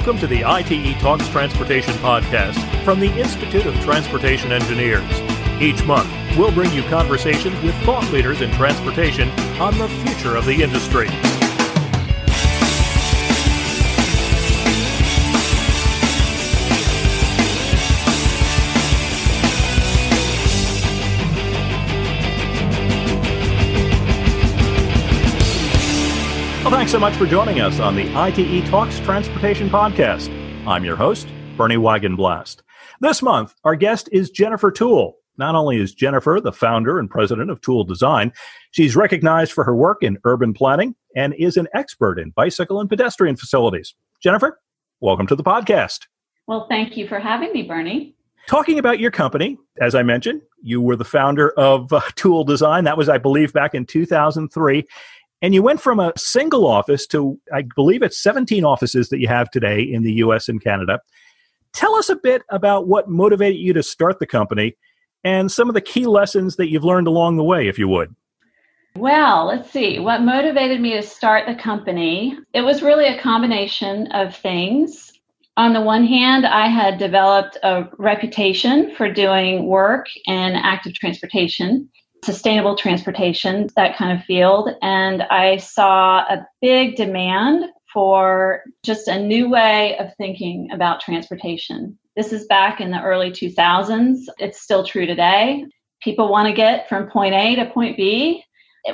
Welcome to the ITE Talks Transportation podcast from the Institute of Transportation Engineers. Each month, we'll bring you conversations with thought leaders in transportation on the future of the industry. Well, thanks so much for joining us on the ITE Talks Transportation Podcast. I'm your host, Bernie Wagenblast. This month, our guest is Jennifer Toole. Not only is Jennifer the founder and president of Toole Design, she's recognized for her work in urban planning and is an expert in bicycle and pedestrian facilities. Jennifer, welcome to the podcast. Well, thank you for having me, Bernie. Talking about your company, as I mentioned, you were the founder of uh, Toole Design. That was, I believe, back in 2003. And you went from a single office to, I believe it's 17 offices that you have today in the US and Canada. Tell us a bit about what motivated you to start the company and some of the key lessons that you've learned along the way, if you would. Well, let's see. What motivated me to start the company? It was really a combination of things. On the one hand, I had developed a reputation for doing work in active transportation sustainable transportation, that kind of field. And I saw a big demand for just a new way of thinking about transportation. This is back in the early 2000s. It's still true today. People want to get from point A to point B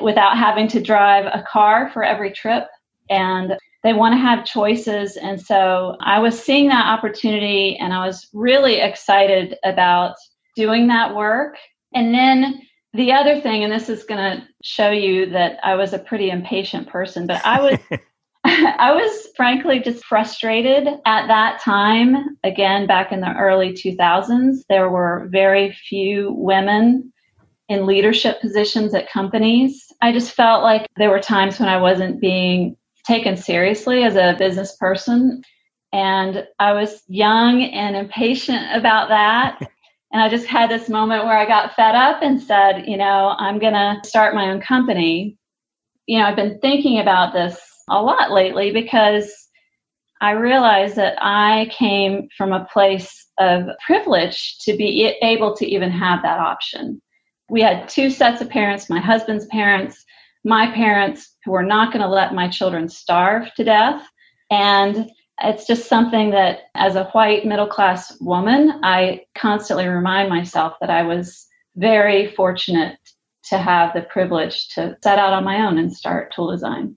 without having to drive a car for every trip. And they want to have choices. And so I was seeing that opportunity and I was really excited about doing that work. And then the other thing, and this is going to show you that I was a pretty impatient person, but I was. I was frankly just frustrated at that time. Again, back in the early 2000s, there were very few women in leadership positions at companies. I just felt like there were times when I wasn't being taken seriously as a business person. And I was young and impatient about that. And I just had this moment where I got fed up and said, you know, I'm going to start my own company. You know, I've been thinking about this a lot lately because I realized that I came from a place of privilege to be able to even have that option. We had two sets of parents my husband's parents, my parents, who were not going to let my children starve to death. And it's just something that, as a white middle class woman, I constantly remind myself that I was very fortunate to have the privilege to set out on my own and start Toole Design.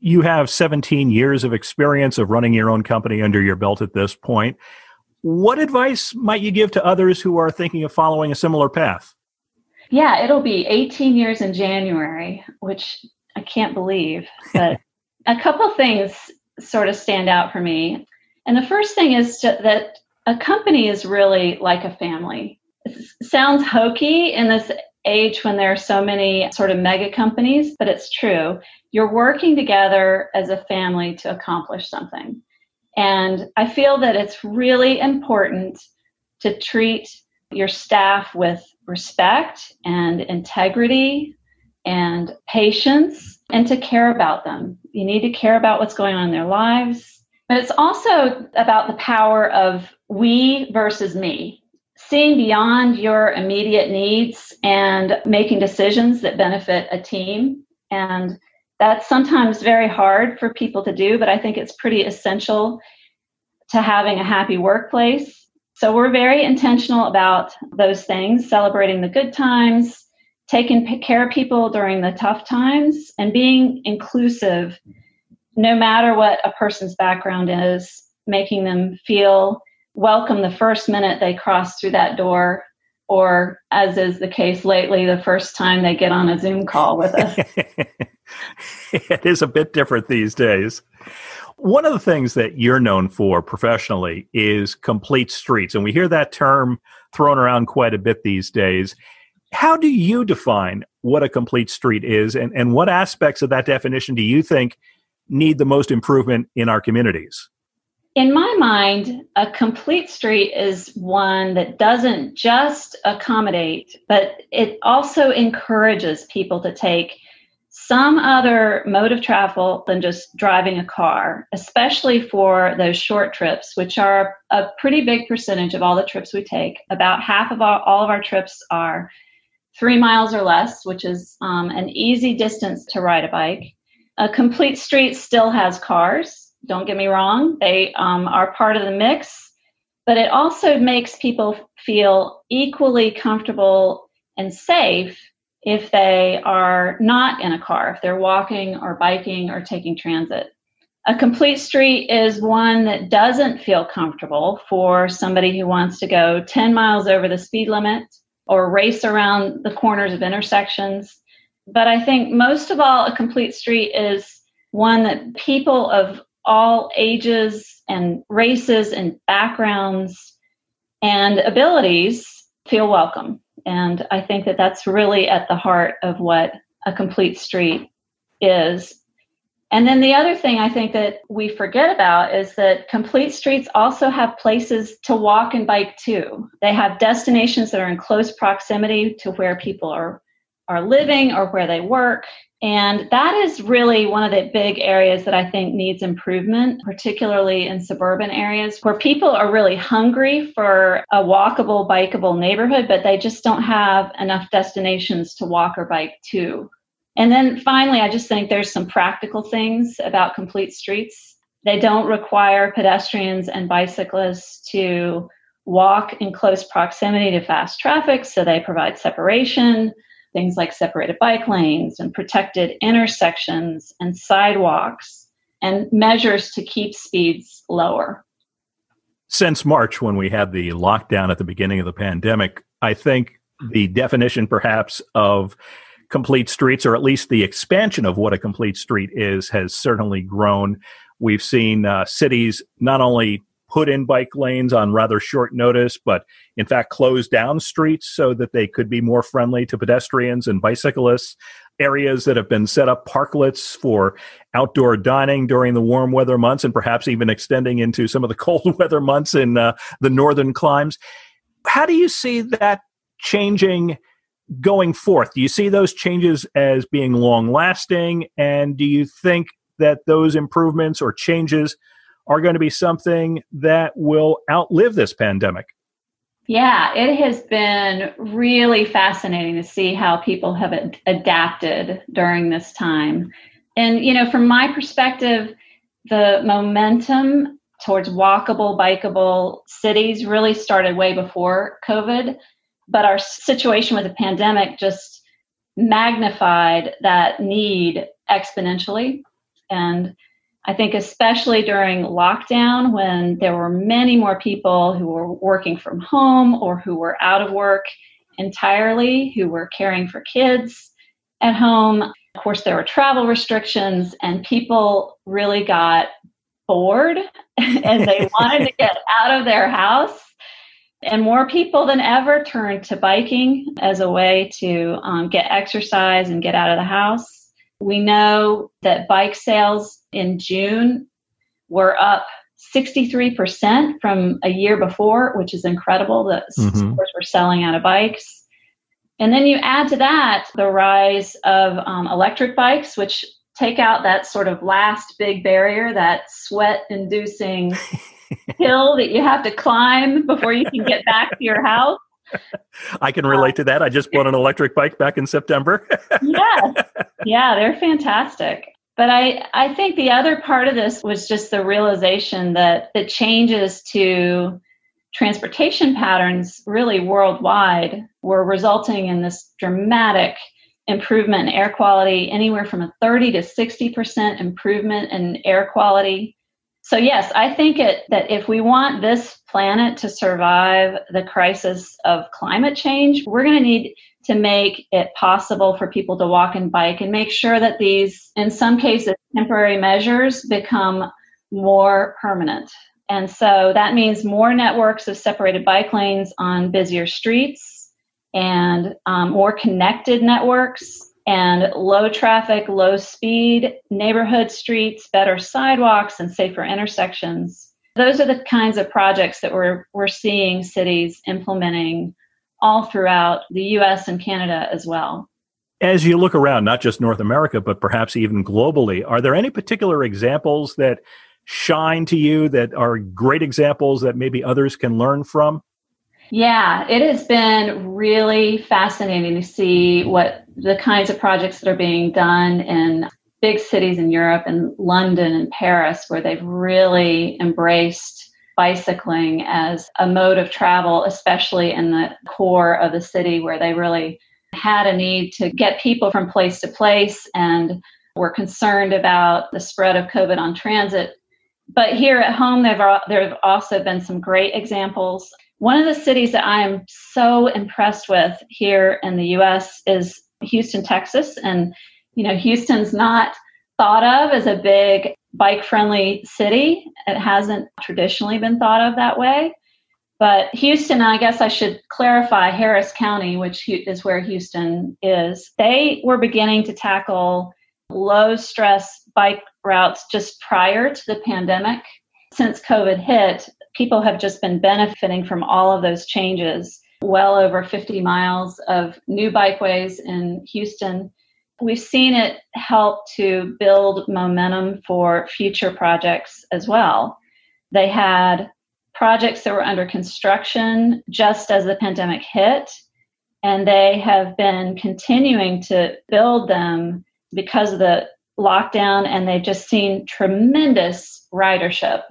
You have 17 years of experience of running your own company under your belt at this point. What advice might you give to others who are thinking of following a similar path? Yeah, it'll be 18 years in January, which I can't believe. But a couple things sort of stand out for me. And the first thing is to, that a company is really like a family. It sounds hokey in this age when there are so many sort of mega companies, but it's true. You're working together as a family to accomplish something. And I feel that it's really important to treat your staff with respect and integrity and patience and to care about them. You need to care about what's going on in their lives. But it's also about the power of we versus me, seeing beyond your immediate needs and making decisions that benefit a team. And that's sometimes very hard for people to do, but I think it's pretty essential to having a happy workplace. So we're very intentional about those things, celebrating the good times, taking care of people during the tough times and being inclusive no matter what a person's background is making them feel welcome the first minute they cross through that door or as is the case lately the first time they get on a zoom call with us. It is a bit different these days. One of the things that you're known for professionally is complete streets and we hear that term thrown around quite a bit these days how do you define what a complete street is, and, and what aspects of that definition do you think need the most improvement in our communities? In my mind, a complete street is one that doesn't just accommodate, but it also encourages people to take some other mode of travel than just driving a car, especially for those short trips, which are a pretty big percentage of all the trips we take. About half of all, all of our trips are three miles or less, which is um, an easy distance to ride a bike. A complete street still has cars. Don't get me wrong, they um, are part of the mix, but it also makes people feel equally comfortable and safe if they are not in a car, if they're walking or biking or taking transit. A complete street is one that doesn't feel comfortable for somebody who wants to go 10 miles over the speed limit or race around the corners of intersections. But I think most of all, a complete street is one that people of all ages and races and backgrounds and abilities feel welcome. And I think that that's really at the heart of what a complete street is. And then the other thing I think that we forget about is that complete streets also have places to walk and bike too. They have destinations that are in close proximity to where people are are living or where they work. And that is really one of the big areas that I think needs improvement, particularly in suburban areas where people are really hungry for a walkable, bikeable neighborhood, but they just don't have enough destinations to walk or bike to. And then finally, I just think there's some practical things about complete streets. They don't require pedestrians and bicyclists to walk in close proximity to fast traffic, so they provide separation things like separated bike lanes and protected intersections and sidewalks and measures to keep speeds lower. Since March, when we had the lockdown at the beginning of the pandemic, I think the definition perhaps of complete streets, or at least the expansion of what a complete street is, has certainly grown. We've seen uh, cities not only put in bike lanes on rather short notice, but in fact close down streets so that they could be more friendly to pedestrians and bicyclists. Areas that have been set up parklets for outdoor dining during the warm weather months and perhaps even extending into some of the cold weather months in uh, the northern climes. How do you see that changing going forth? Do you see those changes as being long lasting? And do you think that those improvements or changes are going to be something that will outlive this pandemic. Yeah, it has been really fascinating to see how people have ad- adapted during this time. And, you know, from my perspective, the momentum towards walkable, bikeable cities really started way before COVID. But our situation with the pandemic just magnified that need exponentially. And I think, especially during lockdown, when there were many more people who were working from home or who were out of work entirely, who were caring for kids at home. Of course, there were travel restrictions, and people really got bored and they wanted to get out of their house. And more people than ever turn to biking as a way to um, get exercise and get out of the house. We know that bike sales in June were up 63% from a year before, which is incredible. The mm-hmm. stores were selling out of bikes. And then you add to that the rise of um, electric bikes, which take out that sort of last big barrier, that sweat inducing hill that you have to climb before you can get back to your house. I can relate to that. I just bought an electric bike back in September. yeah. Yeah, they're fantastic. But I, I think the other part of this was just the realization that the changes to transportation patterns really worldwide were resulting in this dramatic improvement in air quality, anywhere from a 30 to 60% improvement in air quality so, yes, I think it, that if we want this planet to survive the crisis of climate change, we're going to need to make it possible for people to walk and bike and make sure that these, in some cases, temporary measures become more permanent. And so that means more networks of separated bike lanes on busier streets and um, more connected networks and low traffic, low speed neighborhood streets, better sidewalks, and safer intersections. Those are the kinds of projects that we're, we're seeing cities implementing all throughout the US and Canada as well. As you look around, not just North America, but perhaps even globally, are there any particular examples that shine to you that are great examples that maybe others can learn from? Yeah, it has been really fascinating to see what the kinds of projects that are being done in big cities in Europe and London and Paris, where they've really embraced bicycling as a mode of travel, especially in the core of the city where they really had a need to get people from place to place and were concerned about the spread of COVID on transit. But here at home, there have also been some great examples. One of the cities that I am so impressed with here in the US is Houston, Texas. And, you know, Houston's not thought of as a big bike friendly city. It hasn't traditionally been thought of that way. But Houston, I guess I should clarify Harris County, which is where Houston is, they were beginning to tackle low stress bike routes just prior to the pandemic. Since COVID hit, people have just been benefiting from all of those changes. Well over 50 miles of new bikeways in Houston. We've seen it help to build momentum for future projects as well. They had projects that were under construction just as the pandemic hit, and they have been continuing to build them because of the lockdown, and they've just seen tremendous ridership.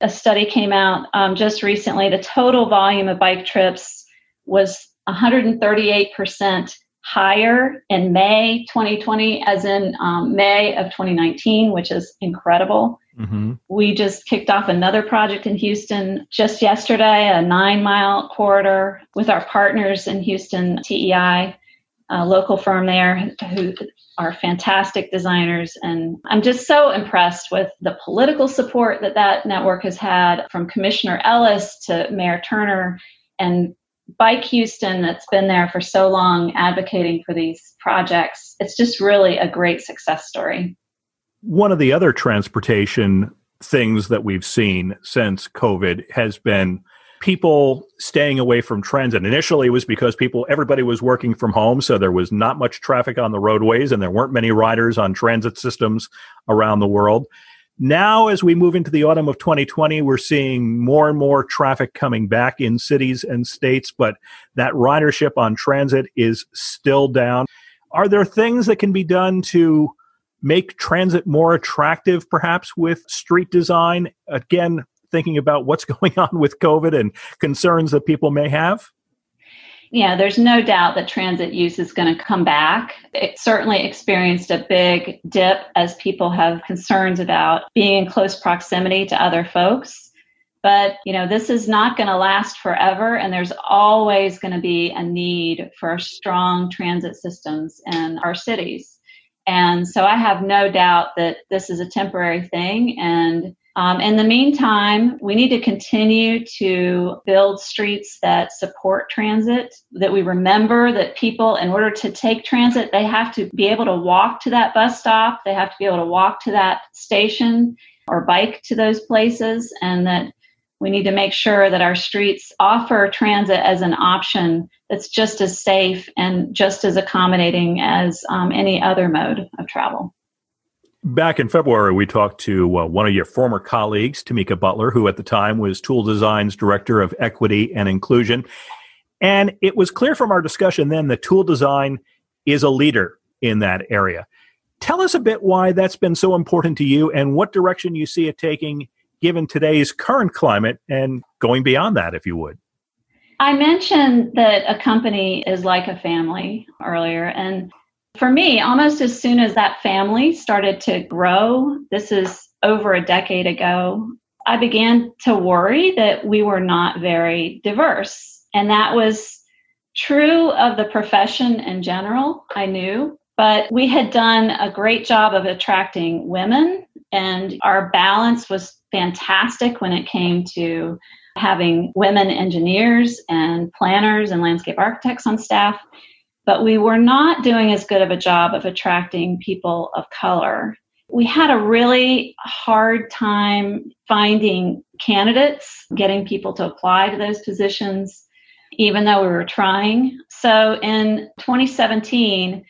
A study came out um, just recently. The total volume of bike trips was 138% higher in May 2020 as in um, May of 2019, which is incredible. Mm-hmm. We just kicked off another project in Houston just yesterday, a nine mile corridor with our partners in Houston, TEI, a local firm there who are fantastic designers. And I'm just so impressed with the political support that that network has had from Commissioner Ellis to Mayor Turner and Bike Houston that's been there for so long advocating for these projects. It's just really a great success story. One of the other transportation things that we've seen since COVID has been people staying away from transit. Initially, it was because people, everybody was working from home, so there was not much traffic on the roadways and there weren't many riders on transit systems around the world. Now, as we move into the autumn of 2020, we're seeing more and more traffic coming back in cities and states, but that ridership on transit is still down. Are there things that can be done to make transit more attractive, perhaps with street design? Again, thinking about what's going on with COVID and concerns that people may have? Yeah, there's no doubt that transit use is going to come back. It certainly experienced a big dip as people have concerns about being in close proximity to other folks. But, you know, this is not going to last forever, and there's always going to be a need for strong transit systems in our cities. And so I have no doubt that this is a temporary thing. And um, in the meantime, we need to continue to build streets that support transit, that we remember that people, in order to take transit, they have to be able to walk to that bus stop, they have to be able to walk to that station or bike to those places, and that we need to make sure that our streets offer transit as an option that's just as safe and just as accommodating as um, any other mode of travel. Back in February, we talked to uh, one of your former colleagues, Tamika Butler, who at the time was Toole Design's Director of Equity and Inclusion. And it was clear from our discussion then that Toole Design is a leader in that area. Tell us a bit why that's been so important to you and what direction you see it taking given today's current climate and going beyond that, if you would. I mentioned that a company is like a family earlier. And for me, almost as soon as that family started to grow, this is over a decade ago, I began to worry that we were not very diverse. And that was true of the profession in general, I knew. But we had done a great job of attracting women, and our balance was fantastic when it came to having women engineers and planners and landscape architects on staff, but we were not doing as good of a job of attracting people of color. We had a really hard time finding candidates, getting people to apply to those positions, even though we were trying. So in 2017,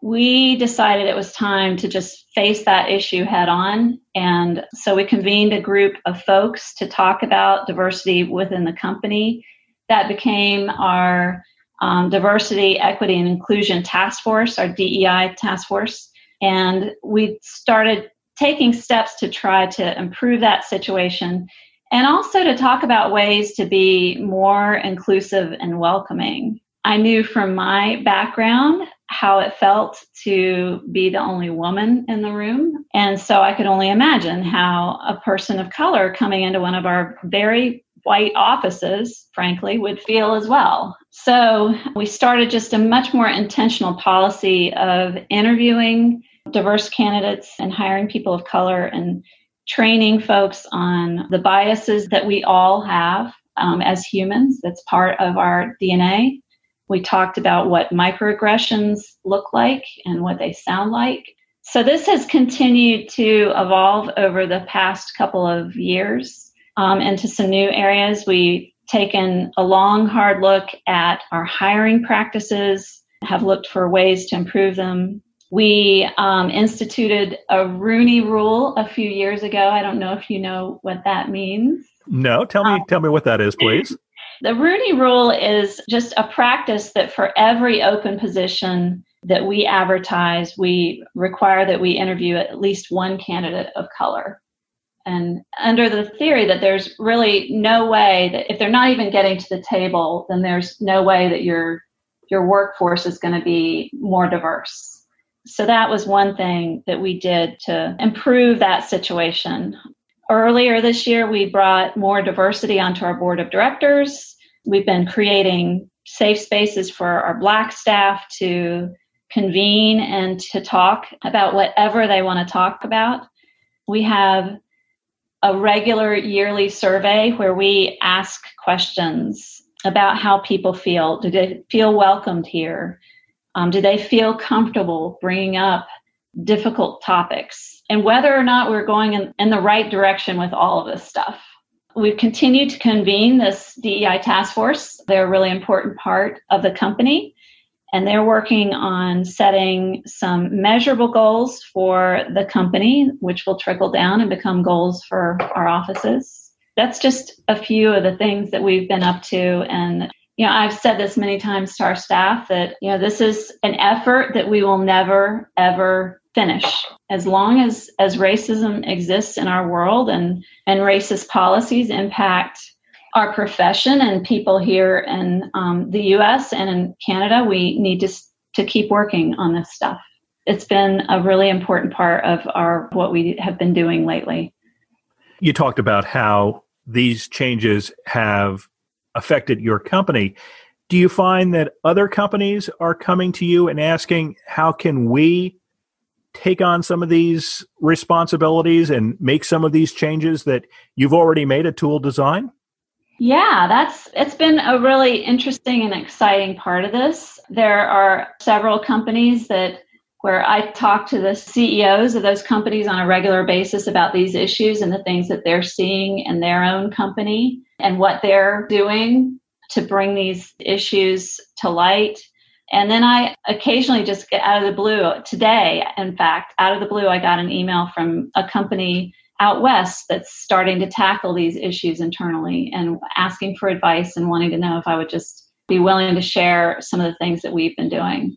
we decided it was time to just face that issue head on. And so we convened a group of folks to talk about diversity within the company. That became our um, Diversity, Equity, and Inclusion Task Force, our DEI task force. And we started taking steps to try to improve that situation and also to talk about ways to be more inclusive and welcoming. I knew from my background how it felt to be the only woman in the room. And so I could only imagine how a person of color coming into one of our very white offices, frankly, would feel as well. So we started just a much more intentional policy of interviewing diverse candidates and hiring people of color and training folks on the biases that we all have um, as humans. That's part of our DNA. We talked about what microaggressions look like and what they sound like. So, this has continued to evolve over the past couple of years um, into some new areas. We've taken a long, hard look at our hiring practices, have looked for ways to improve them. We um, instituted a Rooney Rule a few years ago. I don't know if you know what that means. No, tell me, um, tell me what that is, please. The Rooney Rule is just a practice that for every open position that we advertise, we require that we interview at least one candidate of color. And under the theory that there's really no way that if they're not even getting to the table, then there's no way that your your workforce is going to be more diverse. So that was one thing that we did to improve that situation. Earlier this year, we brought more diversity onto our board of directors. We've been creating safe spaces for our Black staff to convene and to talk about whatever they want to talk about. We have a regular yearly survey where we ask questions about how people feel. Do they feel welcomed here? Um, do they feel comfortable bringing up difficult topics? And whether or not we're going in, in the right direction with all of this stuff. We've continued to convene this DEI task force. They're a really important part of the company and they're working on setting some measurable goals for the company, which will trickle down and become goals for our offices. That's just a few of the things that we've been up to. And, you know, I've said this many times to our staff that, you know, this is an effort that we will never, ever finish. As long as, as racism exists in our world and, and racist policies impact our profession and people here in um, the US and in Canada, we need to, to keep working on this stuff. It's been a really important part of our what we have been doing lately. You talked about how these changes have affected your company. Do you find that other companies are coming to you and asking, how can we take on some of these responsibilities and make some of these changes that you've already made a Toole Design? Yeah, that's it's been a really interesting and exciting part of this. There are several companies that where I talk to the CEOs of those companies on a regular basis about these issues and the things that they're seeing in their own company and what they're doing to bring these issues to light. And then I occasionally just get out of the blue. Today, in fact, out of the blue, I got an email from a company out west that's starting to tackle these issues internally and asking for advice and wanting to know if I would just be willing to share some of the things that we've been doing.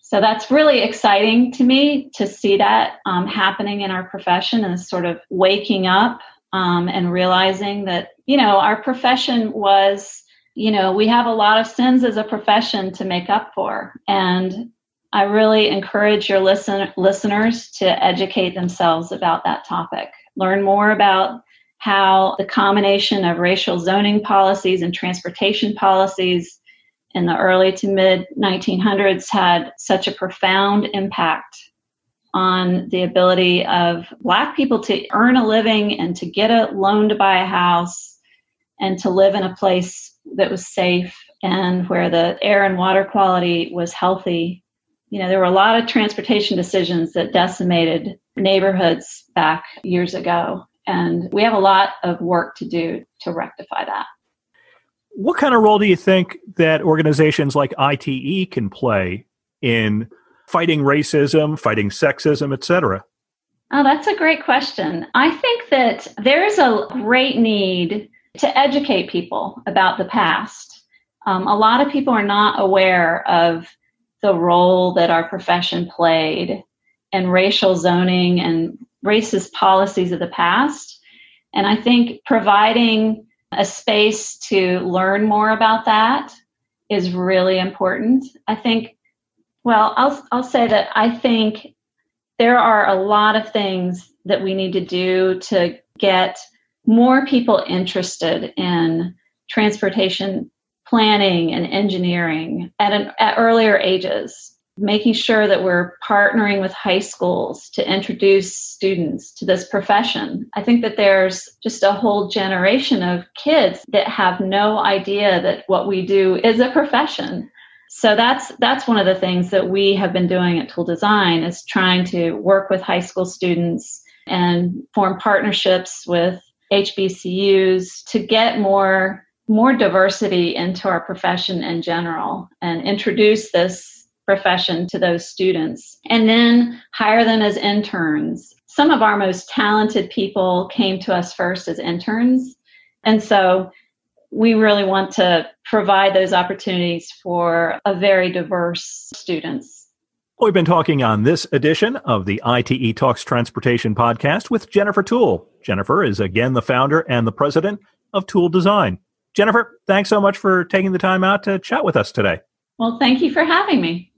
So that's really exciting to me to see that um, happening in our profession and sort of waking up um, and realizing that, you know, our profession was, you know, we have a lot of sins as a profession to make up for. And I really encourage your listen, listeners to educate themselves about that topic. Learn more about how the combination of racial zoning policies and transportation policies in the early to mid 1900s had such a profound impact on the ability of Black people to earn a living and to get a loan to buy a house and to live in a place that was safe and where the air and water quality was healthy you know, there were a lot of transportation decisions that decimated neighborhoods back years ago. And we have a lot of work to do to rectify that. What kind of role do you think that organizations like ITE can play in fighting racism, fighting sexism, etc.? Oh, that's a great question. I think that there's a great need to educate people about the past. Um, a lot of people are not aware of the role that our profession played in racial zoning and racist policies of the past. And I think providing a space to learn more about that is really important. I think, well, I'll, I'll say that I think there are a lot of things that we need to do to get more people interested in transportation planning and engineering at, an, at earlier ages making sure that we're partnering with high schools to introduce students to this profession. I think that there's just a whole generation of kids that have no idea that what we do is a profession. So that's that's one of the things that we have been doing at Toole Design is trying to work with high school students and form partnerships with HBCUs to get more more diversity into our profession in general and introduce this profession to those students and then hire them as interns. Some of our most talented people came to us first as interns. And so we really want to provide those opportunities for a very diverse students. We've been talking on this edition of the ITE Talks Transportation podcast with Jennifer Toole. Jennifer is again the founder and the president of Toole Design. Jennifer, thanks so much for taking the time out to chat with us today. Well, thank you for having me.